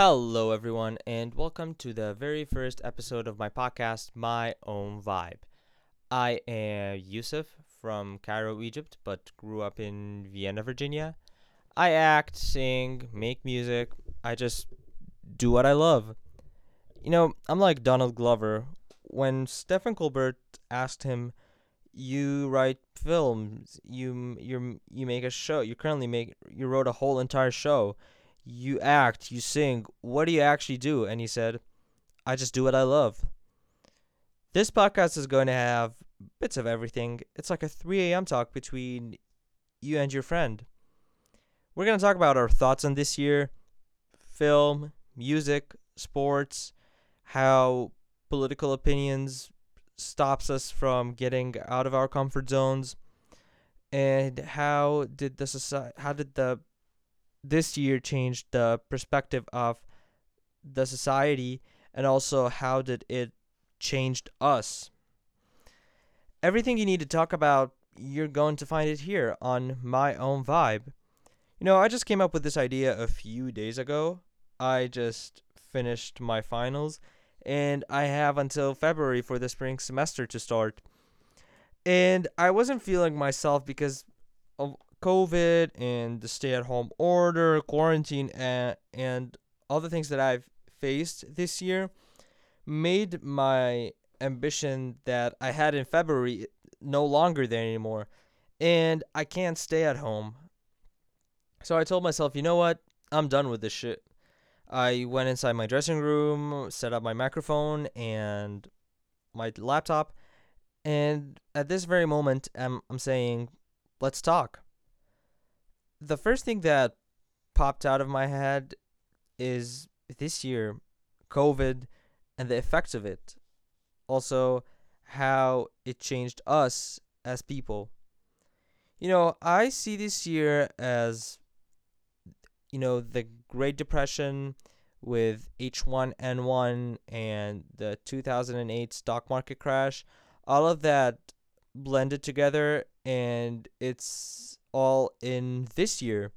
Hello, everyone, and welcome to the very first episode of my podcast, My Own Vibe. I am Yusuf from Cairo, Egypt, but grew up in Vienna, Virginia. I act, sing, make music. I just do what I love. You know, I'm like Donald Glover. When Stephen Colbert asked him, "You write films, you you you make a show. You currently make you wrote a whole entire show." You act, you sing. What do you actually do? And he said, I just do what I love. This podcast is going to have bits of everything. It's like a 3 a.m. talk between you and your friend. We're going to talk about our thoughts on this year film, music, sports, how political opinions stops us from getting out of our comfort zones and how did the society how did the this year changed the perspective of the society and also how did it changed us. Everything you need to talk about you're going to find it here on my own vibe. You know i just came up with this idea a few days ago. I just finished my finals and i have until february for the spring semester to start. And i wasn't feeling myself because of COVID and the stay at home order, quarantine, and, and other things that I've faced this year made my ambition that I had in February no longer there anymore. And I can't stay at home. So I told myself, you know what? I'm done with this shit. I went inside my dressing room, set up my microphone and my laptop, and at this very moment, I'm, I'm saying, let's talk the first thing that popped out of my head is this year, COVID and the effects of it. Also, how it changed us as people. You know, I see this year as, you know, the Great Depression with H1N1 and the 2008 stock market crash. All of that blended together, and it's all in this year.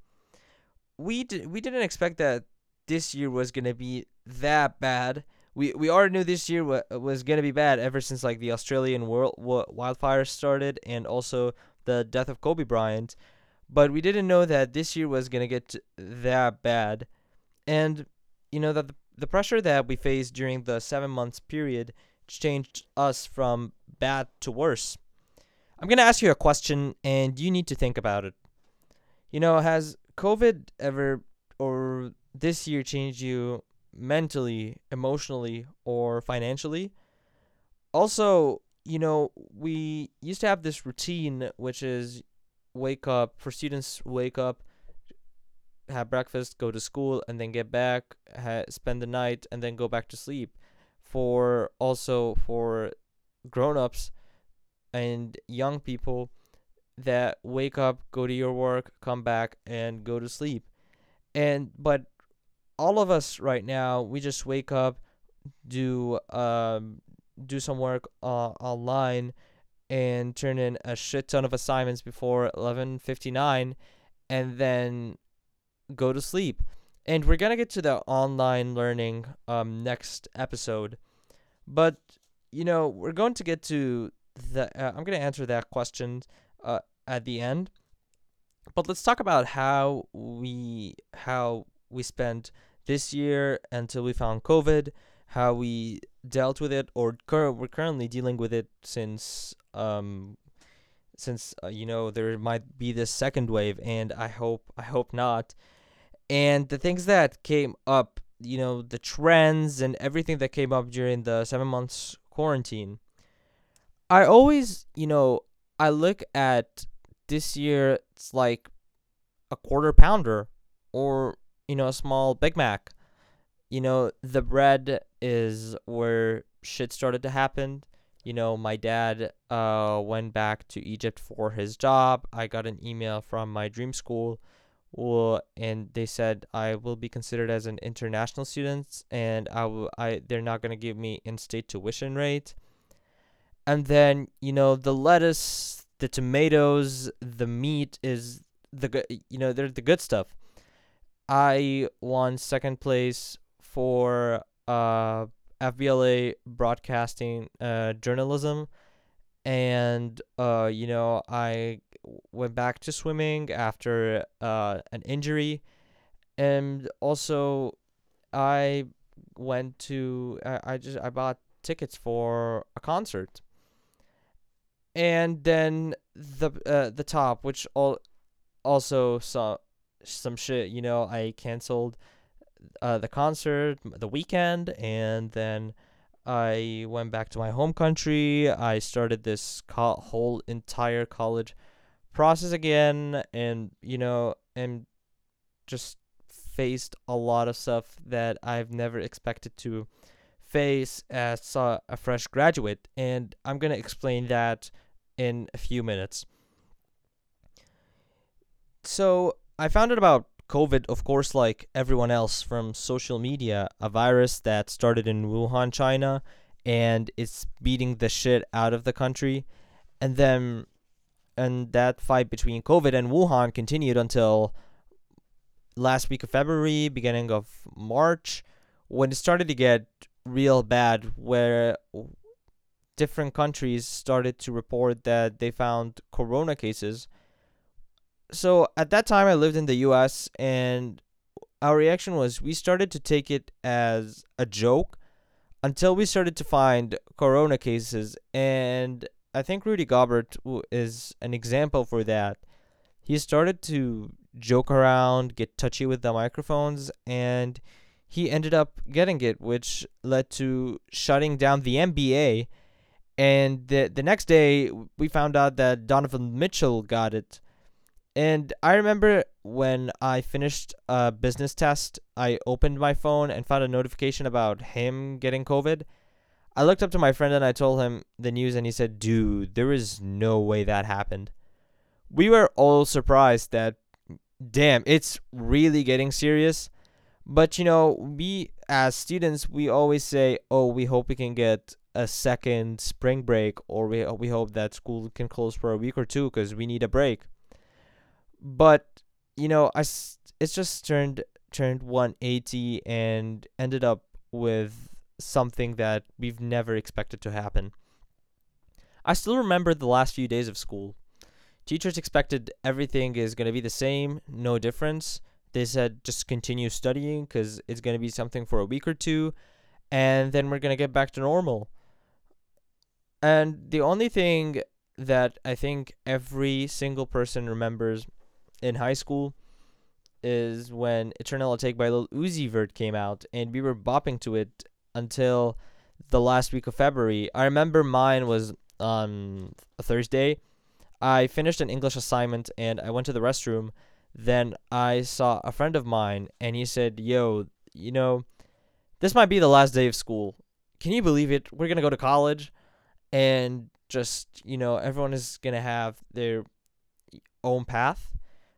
We did we didn't expect that this year was gonna be that bad. We we already knew this year wa- was gonna be bad ever since like the Australian world wildfires started and also the death of Kobe Bryant, but we didn't know that this year was gonna get that bad, and you know that the, the pressure that we faced during the seven months period changed us from bad to worse. I'm going to ask you a question and you need to think about it. You know, has COVID ever or this year changed you mentally, emotionally, or financially? Also, you know, we used to have this routine which is wake up for students wake up have breakfast go to school and then get back ha- spend the night and then go back to sleep for also for grown-ups and young people that wake up, go to your work, come back and go to sleep. And but all of us right now, we just wake up, do um do some work uh, online and turn in a shit ton of assignments before 11:59 and then go to sleep. And we're to get to the online learning um next episode. But you know, we're going to get to the uh, I'm going to answer that question uh, at the end. But let's talk about how we how we spent this year until we found COVID, how we dealt with it, or cur- we're currently dealing with it since um since uh, you know there might be this second wave, and I hope I hope not. And the things that came up, you know, the trends and everything that came up during the seven months quarantine I always, you know, I look at this year, it's like a quarter pounder or, you know, a small Big Mac. You know, the bread is where shit started to happen. You know, my dad uh, went back to Egypt for his job. I got an email from my dream school well, and they said I will be considered as an international student and I will I they're not going to give me in-state tuition rate and then you know the lettuce, the tomatoes, the meat is the good. You know they're the good stuff. I won second place for uh, FBLA broadcasting uh, journalism, and uh, you know I went back to swimming after uh, an injury, and also I went to I, I just I bought tickets for a concert. And then the uh, the top, which all also saw some shit. You know, I canceled uh, the concert The Weeknd, and then I went back to my home country. I started this co- whole entire college process again, and you know, and just faced a lot of stuff that I've never expected to face as a, a fresh graduate, and I'm gonna explain that in a few minutes. So I found out about COVID, of course, like everyone else from social media, a virus that started in Wuhan, China, and it's beating the shit out of the country. And then, and that fight between COVID and Wuhan continued until last week of February, beginning of March, when it started to get real bad, where different countries started to report that they found corona cases so at that time I lived in the US and our reaction was we started to take it as a joke until we started to find corona cases and I think Rudy Gobert is an example for that. He started to joke around, get touchy with the microphones and he ended up getting it which led to shutting down the NBA and the the next day we found out that Donovan Mitchell got it and I remember when I finished a business test, I opened my phone and found a notification about him getting COVID. I looked up to my friend and I told him the news, and he said, Dude, there is no way that happened. We were all surprised that, damn, it's really getting serious. But, you know, we as students, we always say, Oh, we hope we can get a second spring break, or we, we hope that school can close for a week or two because we need a break but you know, I it's just turned turned 180 and ended up with something that we've never expected to happen. I still remember the last few days of school. Teachers expected everything is going to be the same, no difference. They said just continue studying because it's going to be something for a week or two, and then we're going to get back to normal. And the only thing that I think every single person remembers in high school is when Eternal Atake by Lil Uzi Vert came out, and we were bopping to it until the last week of February. I remember mine was on a Thursday. I finished an English assignment and I went to the restroom. Then I saw a friend of mine and he said, Yo, you know, this might be the last day of school. Can you believe it? We're going to go to college and just, you know, everyone is going to have their own path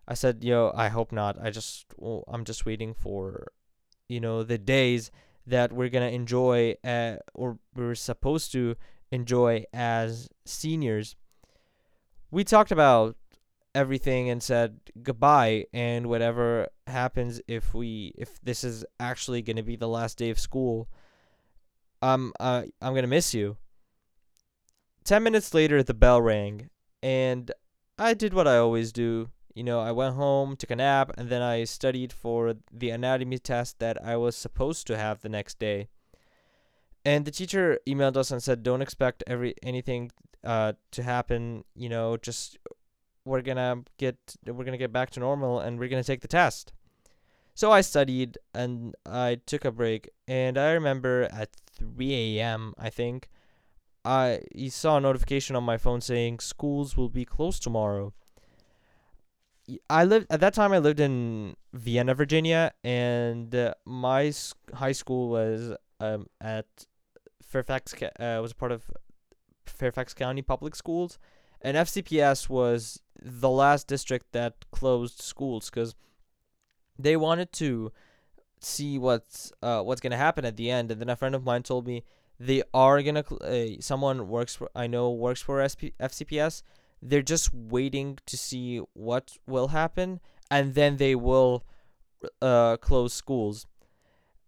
I said, "Yo, I hope not. I just well, I'm just waiting for, you know, the days that we're gonna enjoy, uh, or we're supposed to enjoy as seniors." We talked about everything and said goodbye, and whatever happens, if we if this is actually gonna be the last day of school, um, uh, I'm gonna miss you. Ten minutes later, the bell rang, and I did what I always do you know, I went home, took a nap, and then I studied for the anatomy test that I was supposed to have the next day. And the teacher emailed us and said, "Don't expect every anything uh, to happen. You know, just we're gonna get we're gonna get back to normal, and we're gonna take the test." So I studied and I took a break, and I remember at 3 a.m. I think I saw a notification on my phone saying schools will be closed tomorrow I lived at that time. I lived in Vienna, Virginia, and uh, my high school was um, at Fairfax. Uh, was part of Fairfax County Public Schools, and FCPS was the last district that closed schools because they wanted to see what's uh, what's gonna happen at the end. And then a friend of mine told me they are gonna. Uh, someone works for I know works for SP- FCPS they're just waiting to see what will happen and then they will uh, close schools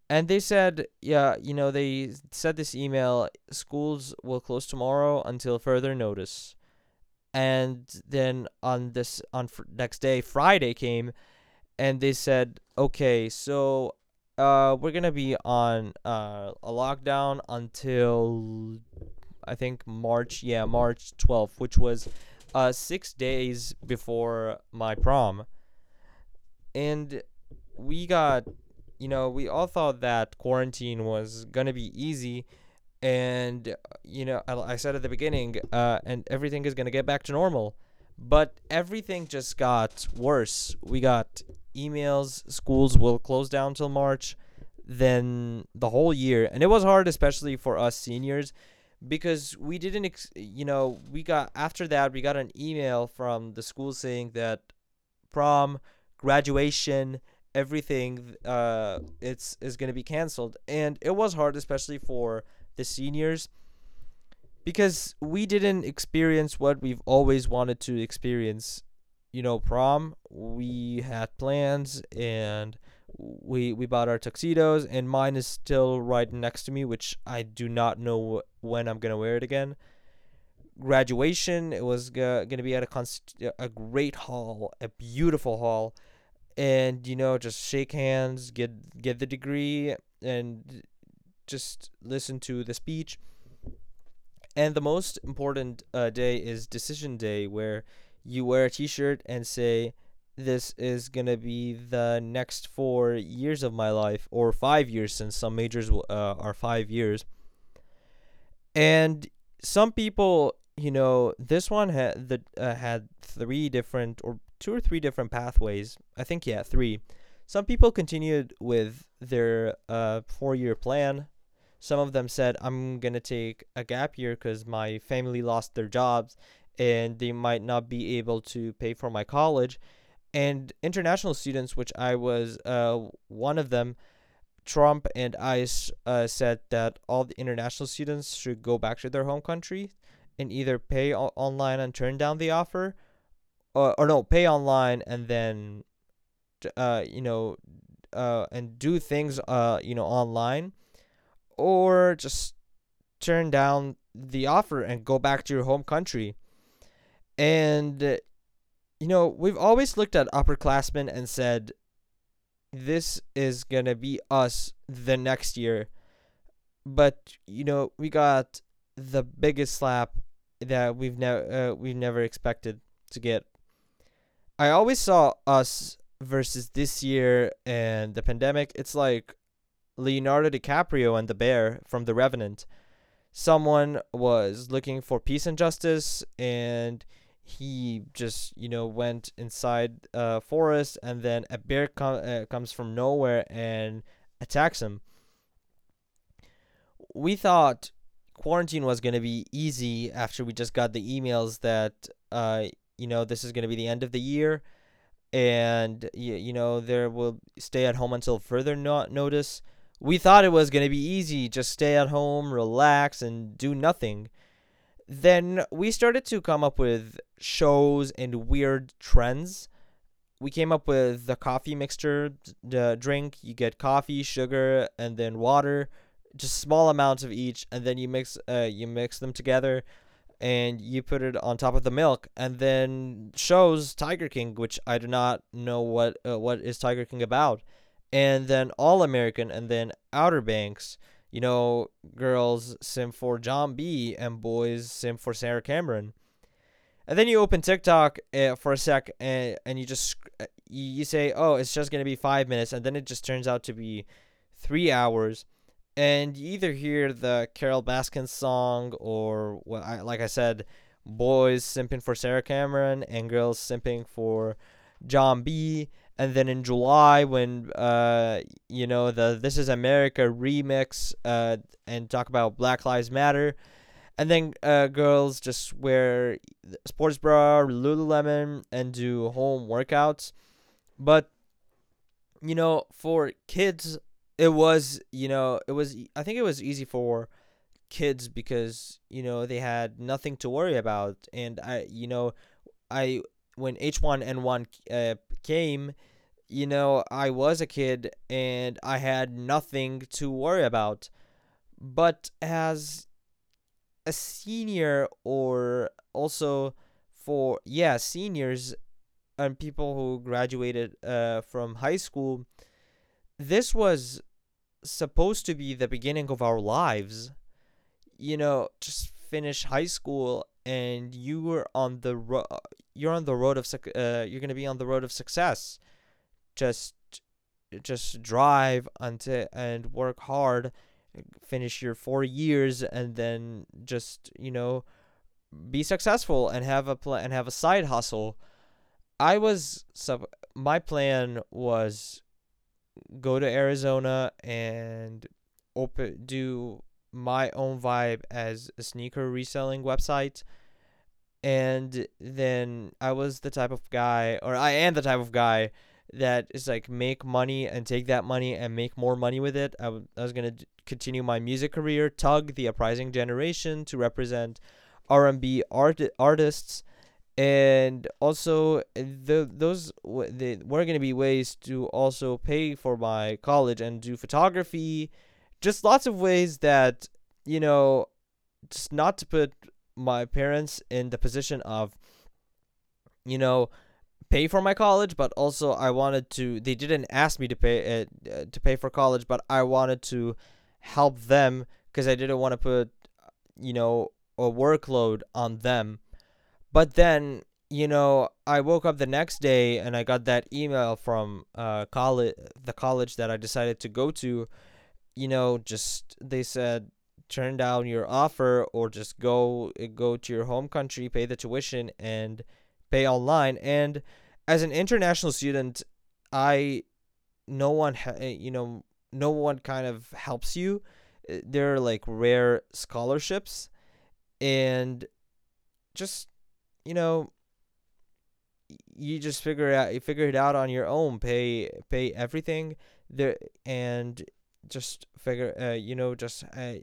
and they said, yeah, you know, they said this email schools will close tomorrow until further notice. And then on this on fr- next day, Friday came and they said, "Okay, so uh we're to be on uh a lockdown until I think March, yeah, March 12th, which was uh 6 days before my prom." And we got you know, we all thought that quarantine was gonna be easy, and you know, I, I said at the beginning, uh, and everything is gonna get back to normal, but everything just got worse. We got emails, schools will close down till March, then the whole year, and it was hard, especially for us seniors, because we didn't, ex- you know, we got after that we got an email from the school saying that prom, graduation everything uh it's is going to be canceled. And it was hard especially for the seniors because we didn't experience what we've always wanted to experience you know prom we had plans and we we bought our tuxedos and mine is still right next to me which I do not know when I'm to wear it again. Graduation it was g- to be at a const- a great hall a beautiful hall. And you know just shake hands get get the degree and just listen to the speech. And the most important uh, day is decision day where you wear a t-shirt and say this is going to be the next 4 years of my life or 5 years since some majors uh, are 5 years and some people you know this one had the uh, had three different or two or three different pathways. I think yeah, three. Some people continued with their uh, four-year plan. Some of them said, "I'm gonna take a gap year because my family lost their jobs, and they might not be able to pay for my college." And international students, which I was uh, one of them, Trump and ICE uh, said that all the international students should go back to their home country and either pay o- online and turn down the offer, or, or no, pay online and then, uh, you know, uh, and do things, uh, you know, online, or just turn down the offer and go back to your home country. And, you know, we've always looked at upperclassmen and said, this is gonna be us the next year. But you know, we got the biggest slap that we've never uh, we've never expected to get. I always saw us versus this year and the pandemic. It's like Leonardo DiCaprio and the bear from The Revenant. Someone was looking for peace and justice, and he just you know went inside a forest, and then a bear com- uh, comes from nowhere and attacks him. We thought quarantine was going to be easy after we just got the emails that uh you know this is going to be the end of the year and you, you know there will stay at home until further no- notice we thought it was going to be easy just stay at home relax and do nothing then we started to come up with shows and weird trends. We came up with the coffee mixture the drink you get coffee sugar and then water just small amounts of each and then you mix uh you mix them together and you put it on top of the milk and then shows Tiger King which I do not know what uh, what is Tiger King about and then All American and then Outer Banks you know girls sim for John B and boys sim for Sarah Cameron and then you open TikTok uh, for a sec and, and you just uh, you say oh it's just going to be 5 minutes and then it just turns out to be 3 hours and you either hear the Carole Baskin song or what I like I said, boys simping for Sarah Cameron and girls simping for John B. And then in July, when uh you know the This Is America remix uh and talk about Black Lives Matter, and then uh girls just wear sports bra, Lululemon, and do home workouts, but you know for kids it was you know it was I think it was easy for kids because you know they had nothing to worry about. And I you know I when H1N1 uh, came you know, I was a kid and I had nothing to worry about. But as a senior or also for yeah, seniors and people who graduated uh, from high school, this was supposed to be the beginning of our lives. You know, just finish high school and you were on the ro- you're on the road of suc- uh, you're going to be on the road of success. Just just drive until and work hard, finish your 4 years and then just, you know, be successful and have a pl- and have a side hustle. I was sub my plan was go to Arizona and open do my own vibe as a sneaker reselling website. And then I was the type of guy or I am the type of guy that is like make money and take that money and make more money with it. I, w- I was going to continue my music career, tug the uprising generation to represent R&B art artists. And also the those the, were to be ways to also pay for my college and do photography just lots of ways that you know just not to put my parents in the position of you know pay for my college but also I wanted to they didn't ask me to pay uh, to pay for college but I wanted to help them cuz I didn't want to put you know a workload on them but then, you know, I woke up the next day and I got that email from uh college the college that I decided to go to. You know, just they said turn down your offer or just go eh, go to your home country, pay the tuition and pay online. And as an international student, I no one ha- eh, you know no one kind of helps you. Eh, there are like rare scholarships and just you know, you just figure out. You figure it out on your own. Pay pay everything there and just figure. Uh, you know, just uh,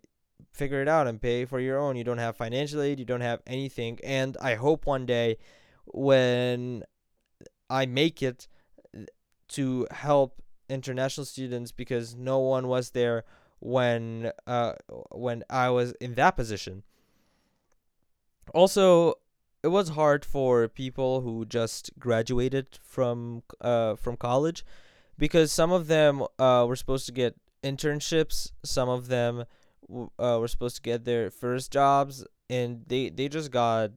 figure it out and pay for your own. You don't have financial aid. You don't have anything. And I hope one day, when I make it, to help international students because no one was there when uh when I was in that position. Also, it was hard for people who just graduated from uh from college because some of them uh were supposed to get internships some of them uh, were supposed to get their first jobs and they they just got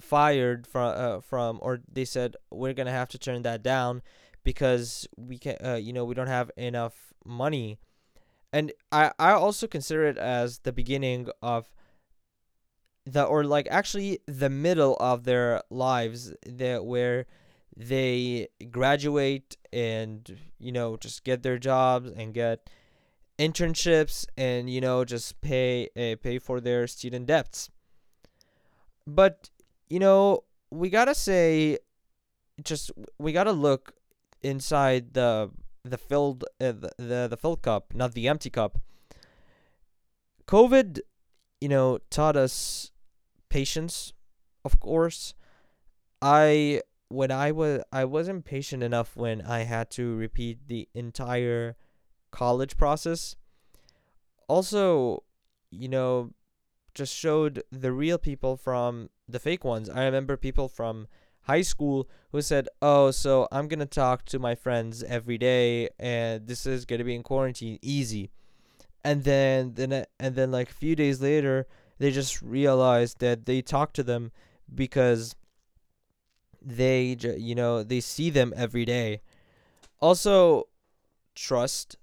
fired from uh, from or they said we're to have to turn that down because we can uh, you know we don't have enough money. And i i also consider it as the beginning of the or like actually the middle of their lives that where they graduate and you know just get their jobs and get internships and you know just pay uh, pay for their student debts but you know we got to say just we got to look inside the the filled uh, the, the the filled cup not the empty cup covid you know, taught us patience, of course. I when I was I wasn't patient enough when I had to repeat the entire college process. Also, you know, just showed the real people from the fake ones. I remember people from high school who said, "Oh, so I'm going to talk to my friends every day and this is going to be in quarantine easy." and then then and then like a few days later they just realized that they talked to them because they you know they see them every day. Also trust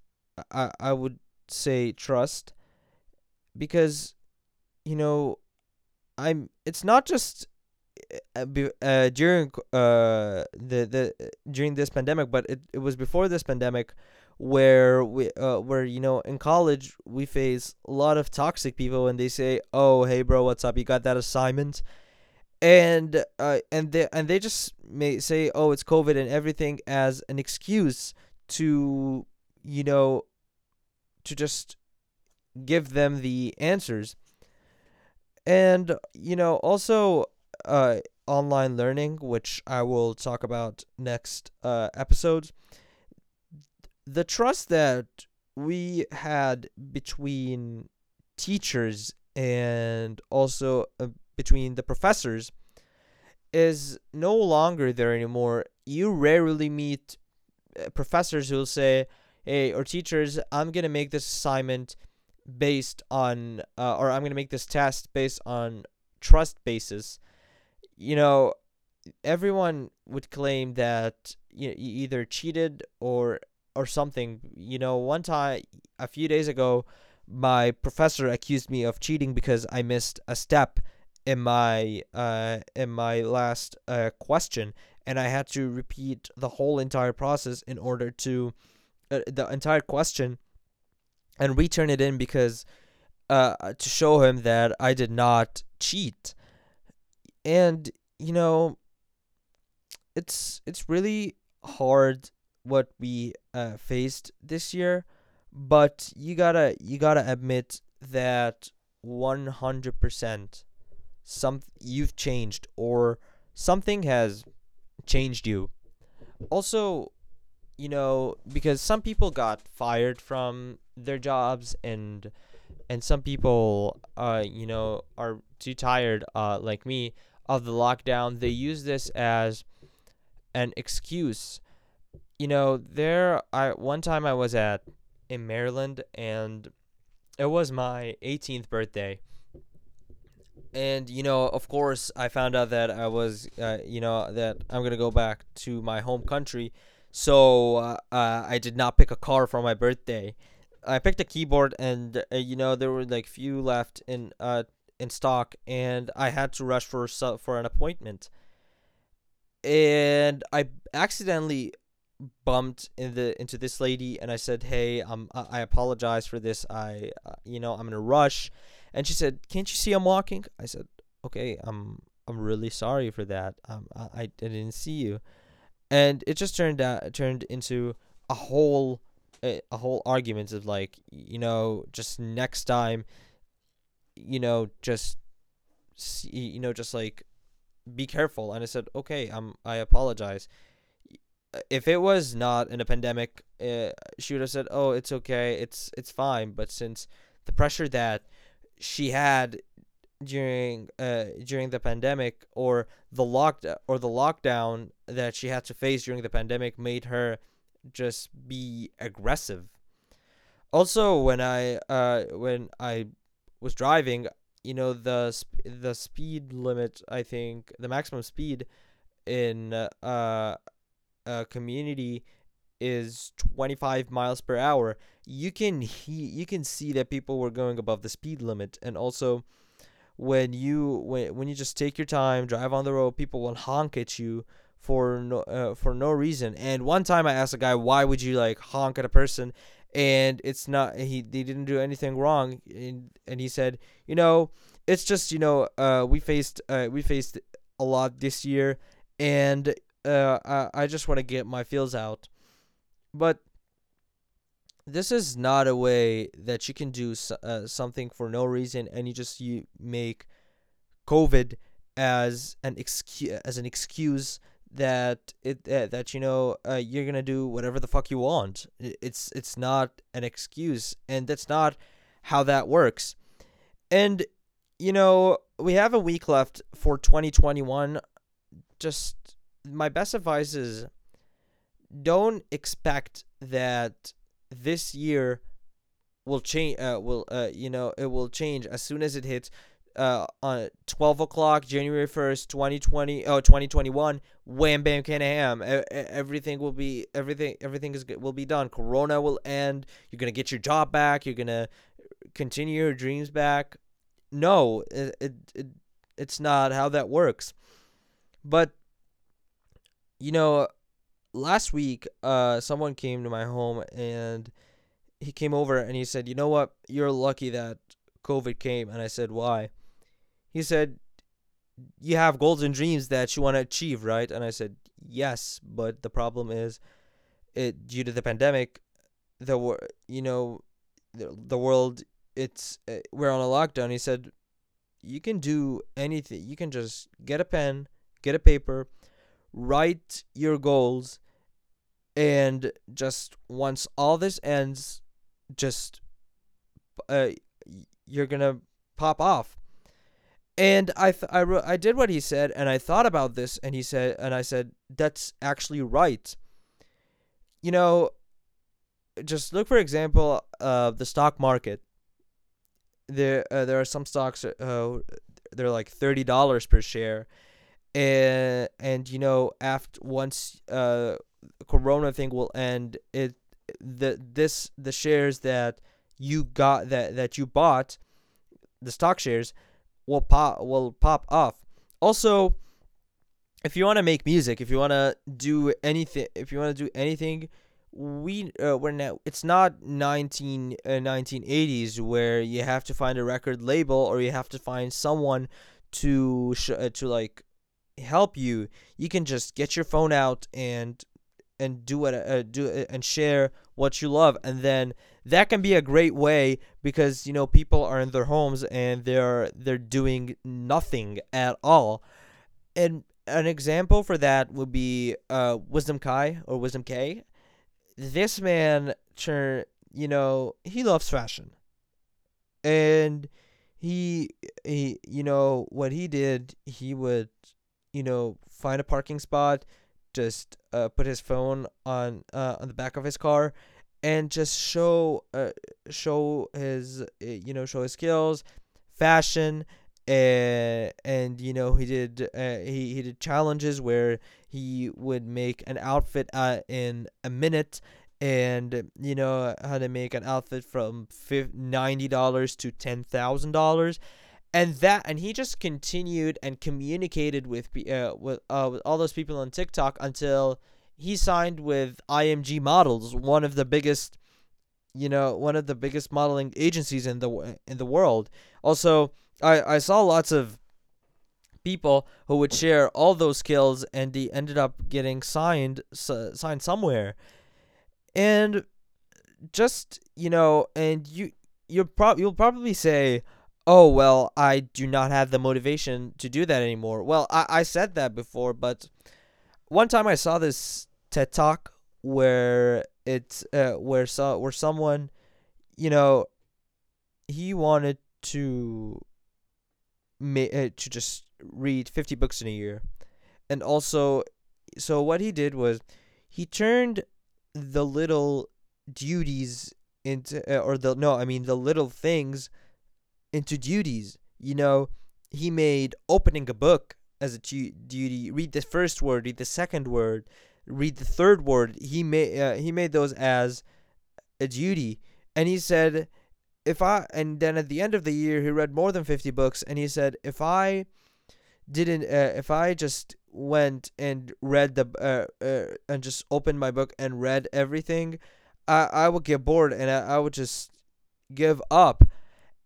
i i would say trust because you know i'm it's not just uh, uh, during uh the the during this pandemic but it, it was before this pandemic where we uh, where you know in college we face a lot of toxic people and they say oh hey bro what's up? You got that assignment and uh and they and they just may say oh it's covid and everything as an excuse to you know to just give them the answers. And you know also uh online learning, which I will talk about next uh, episode, the trust that we had between teachers and also uh, between the professors is no longer there anymore. You rarely meet uh, professors who will say, "Hey," or teachers, "I'm gonna make this assignment based on, uh, or I'm gonna make this test based on trust basis." You know, everyone would claim that you, you either cheated or or something. You know, one time a few days ago, my professor accused me of cheating because I missed a step in my uh in my last uh question and I had to repeat the whole entire process in order to uh, the entire question and return it in because uh to show him that I did not cheat. And you know it's it's really hard what we uh faced this year, but you got to you got to admit that 100% some you've changed or something has changed you. Also, you know, because some people got fired from their jobs and and some people uh you know are too tired uh like me of the lockdown. They use this as an excuse. You know, there I one time I was at in Maryland and it was my 18th birthday and you know of course i found out that i was uh, you know that i'm gonna go back to my home country. So uh, uh, i did not pick a car for my birthday. I picked a keyboard and uh, you know there were like few left in uh in stock and i had to rush for for an appointment. And i accidentally bumped in the into this lady and i said hey um i apologize for this. I uh, you know i'm in a rush and she said, "Can't you see I'm walking?" I said, "Okay, I'm I'm really sorry for that. Um, I, I didn't see you." And it just turned out turned into a whole a, a whole argument of like, you know, just next time, you know, just see, you know, just like be careful. And I said, "Okay, I'm I apologize." If it was not in a pandemic, uh, she would have said, "Oh, it's okay. It's it's fine." But since the pressure that she had during uh during the pandemic or the lock or the lockdown that she had to face during the pandemic made her just be aggressive. Also, when I uh when I was driving, you know the sp- the speed limit. I think the maximum speed in uh a community is 25 miles per hour you can he you can see that people were going above the speed limit and also when you when, when you just take your time drive on the road people will honk at you for no uh, for no reason. And one time i asked a guy why would you like honk at a person? And it's not he they didn't do anything wrong and and he said you know it's just you know uh we faced uh we faced a lot this year and uh i, I just want to get my feels out. But this is not a way that you can do uh, something for no reason and you just you make covid as an excuse as an excuse that it uh, that you know uh, you're going to do whatever the fuck you want. It's it's not an excuse and that's not how that works. And you know we have a week left for 2021 just my best advice is don't expect that this year will change. Uh, will uh, you know, it will change as soon as it hits uh, on 12 o'clock, January 1st, 2020, oh, 2021, wham, bam, can ham. Everything will be, everything, everything is will be done. Corona will end. You're going to get your job back. You're going to continue your dreams back. No, it, it, it, it's not how that works. But, you know, last week, uh, someone came to my home and he came over and he said, "You know what? You're lucky that COVID came." And I said, "Why?" He said, "You have goals and dreams that you want to achieve, right?" And I said, "Yes, but the problem is, it due to the pandemic, the wor- you know, the, the world it's uh, we're on a lockdown." He said, "You can do anything. You can just get a pen, get a paper, write your goals, and just once all this ends, just uh, you're gonna pop off. And I th- I, re- I did what he said, and I thought about this, and he said, and I said, that's actually right. You know, just look for example uh, the stock market. There, uh, there are some stocks. Uh, they're like thirty dollars per share, and and you know after once uh corona thing will end it the this the shares that you got that that you bought the stock shares will pop will pop off. Also if you want to make music if you want to do anything if you want to do anything we uh, we're now it's not 19 uh, 1980s where you have to find a record label or you have to find someone to sh- uh, to like help you you can just get your phone out and and do it uh, do it and share what you love. And then that can be a great way because you know people are in their homes and they're they're doing nothing at all. And an example for that would be uh Wisdom Kaye or Wisdom Kaye. This man turn you know he loves fashion. And he he you know what he did he would you know find a parking spot just uh, put his phone on uh, on the back of his car and just show uh, show his uh, you know show his skills fashion and and you know he did uh, he he did challenges where he would make an outfit uh, in a minute and you know how to make an outfit from ninety dollars to ten thousand dollars, and that and he just continued and communicated with uh, with uh, with all those people on TikTok until he signed with IMG Models, one of the biggest, you know, one of the biggest modeling agencies in the in the world. Also, I I saw lots of people who would share all those skills and he ended up getting signed signed somewhere and just you know and you you pro- you'll probably say oh well i do not have the motivation to do that anymore. Well i, I said that before but one time i saw this ted talk where it's uh, where so where someone you know he wanted to ma- uh, to just read 50 books in a year. And also so what he did was he turned the little duties into uh, or the no, I mean the little things into duties. You know, he made opening a book as a duty. Read the first word, read the second word, read the third word. He made uh, he made those as a duty, and he said, if I and then at the end of the year he read more than fifty books, and he said if I didn't uh, if I just went and read the uh, uh, and just opened my book and read everything, I I would get bored and I, I would just give up,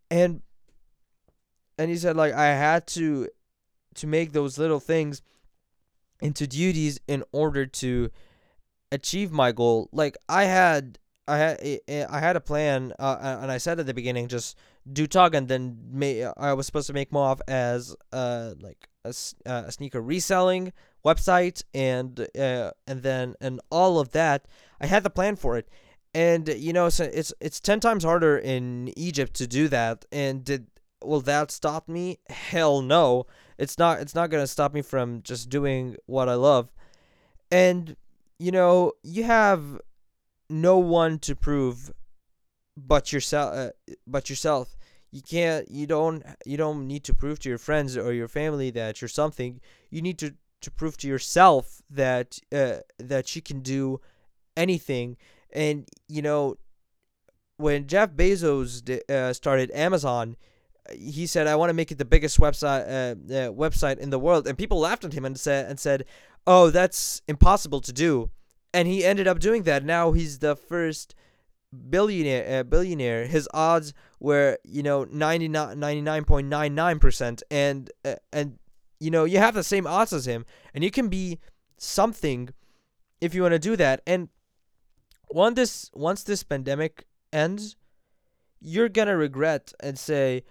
and and he said like I had to to make those little things into duties in order to achieve my goal. Like I had I had eh, eh, I had a plan, uh, and I said at the beginning just do tug, and then may I was supposed to make more of as uh like a, uh, a sneaker reselling website and uh, and then and all of that. I had the plan for it, and you know so it's it's ten times harder in Egypt to do that. And did will that stop me? Hell no. It's not. It's not gonna stop me from just doing what I love. And you know you have no one to prove but yourself. Uh, but yourself you can't you don't you don't need to prove to your friends or your family that you're something you need to to prove to yourself that uh, that you can do anything and you know when Jeff Bezos uh, started Amazon he said I want to make it the biggest website uh, uh, website in the world. And people laughed at him and said and said oh that's impossible to do. And he ended up doing that. Now he's the first billionaire uh, billionaire. His odds were you know 99.99% and uh, and you know you have the same odds as him. And you can be something if you want to do that. And once this once this pandemic ends you're to regret and say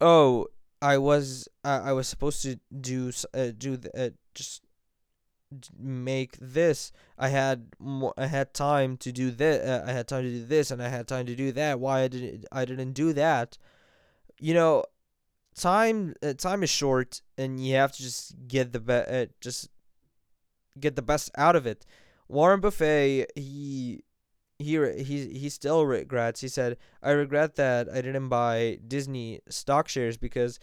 oh I was uh, I was supposed to do uh, do uh, just make this. I had more i had time to do this uh, i had time to do this and i had time to do that. Why i didn't i didn't do that? You know time uh, time is short and you have to just get the be- uh, just get the best out of it. Warren Buffett, he he he he still regrets he said i regret that i didn't buy disney stock shares because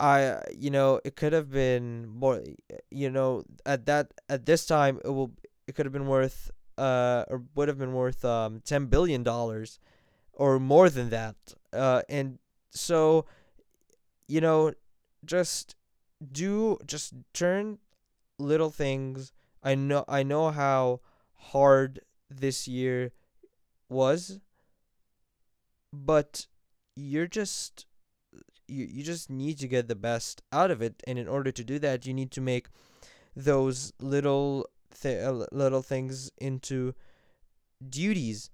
I you know it could have been more you know at that at this time it will it could have been worth uh or would have been worth um 10 billion dollars or more than that. Uh and so you know just do just turn little things. I know I know how hard this year was but you're just you, you just need to get the best out of it. And in order to do that you need to make those little th- uh, little things into duties.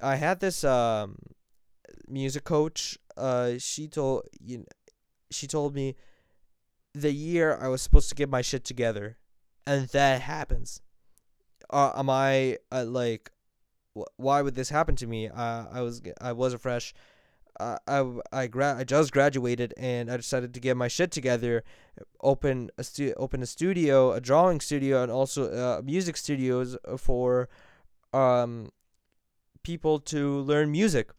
I had this um music coach uh she told you know, she told me the year i was supposed to get my shit together and that happens. Uh, am i uh, like why would this happen to me uh, i was i was a fresh uh, I I gra- I just graduated and I decided to get my shit together, open a stu- open a studio, a drawing studio, and also uh, music studios for um people to learn music.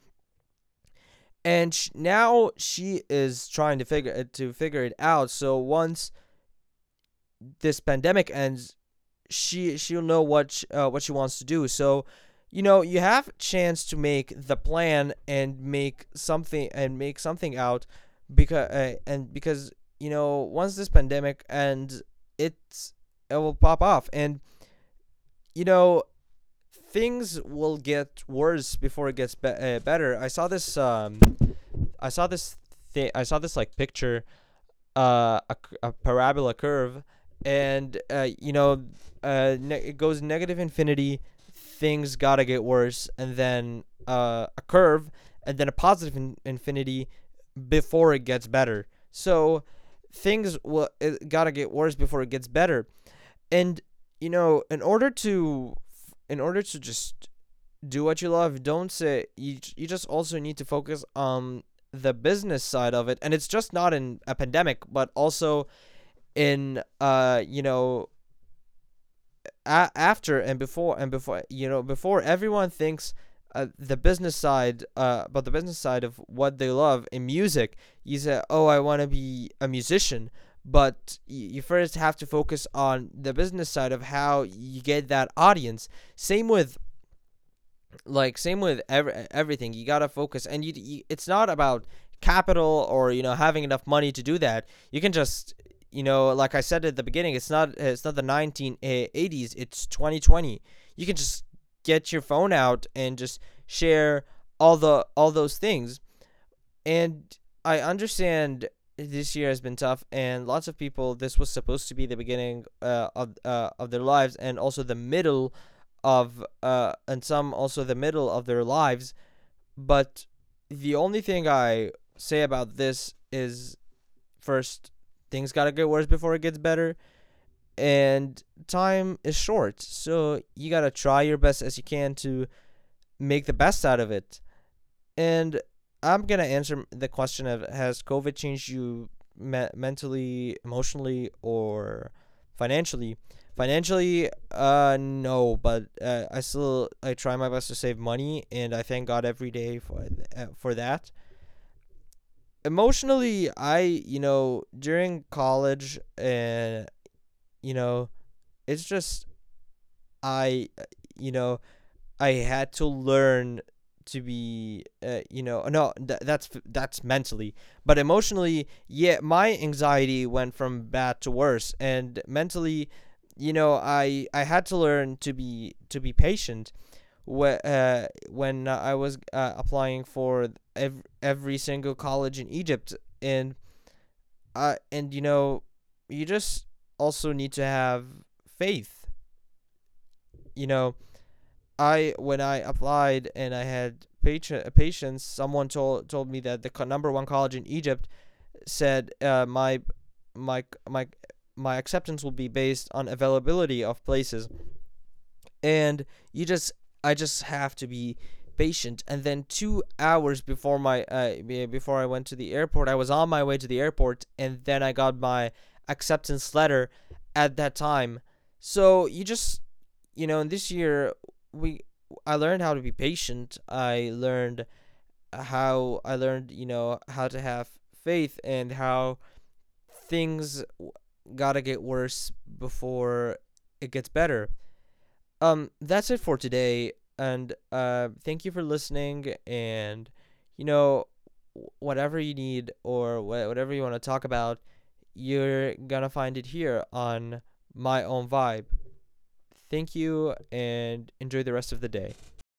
And sh- now she is trying to figure uh, to figure it out. So once this pandemic ends, she she'll know what sh- uh, what she wants to do. So you know you have chance to make the plan and make something and make something out because uh, and because you know once this pandemic ends it's it will pop off. And you know things will get worse before it gets be- uh, better. I saw this um i saw this thing i saw this like picture uh a, a parabola curve and uh you know uh ne- it goes negative infinity things gotta get worse, and then uh, a curve, and then a positive in- infinity before it gets better. So things will it gotta get worse before it gets better, and you know, in order to, in order to just do what you love, don't say you. You just also need to focus on the business side of it, and it's just not in a pandemic, but also in uh you know a- after and before and before you know before everyone thinks uh, the business side uh about the business side of what they love in music you say oh i want to be a musician. But you first have to focus on the business side of how you get that audience. Same with like same with every, everything. You got to focus and you, you it's not about capital or you know having enough money to do that. You can just you know, like I said at the beginning, it's not it's not the 1980s, it's 2020. You can just get your phone out and just share all the all those things. And I understand this year has been tough and lots of people this was supposed to be the beginning uh, of uh, of their lives and also the middle of uh and some also the middle of their lives but the only thing I say about this is first things gotta get worse before it gets better and time is short. So you gotta try your best as you can to make the best out of it. And i'm gonna answer the question of has covid changed you me- mentally emotionally or financially? Financially uh no but uh, i still i try my best to save money and i thank god every day for uh, for that emotionally i you know during college and you know it's just i you know i had to learn to be uh, you know no th- that's that's mentally. But emotionally yeah my anxiety went from bad to worse. And mentally you know i i had to learn to be to be patient uh, when I was uh, applying for every, every single college in Egypt, and uh, and you know, you just also need to have faith. You know, I when I applied and I had patient patience, someone told told me that the number one college in Egypt said uh, my my my my acceptance will be based on availability of places and you just i just have to be patient. And then 2 hours before my uh before i went to the airport i was on my way to the airport and then i got my acceptance letter at that time. So you just you know in this year we i learned how to be patient. I learned how i learned you know how to have faith and how things gotta get worse before it gets better. Um, that's it for today, and uh, thank you for listening. And you know, whatever you need or wh- whatever you want to talk about, you're gonna find it here on my own vibe. Thank you, and enjoy the rest of the day.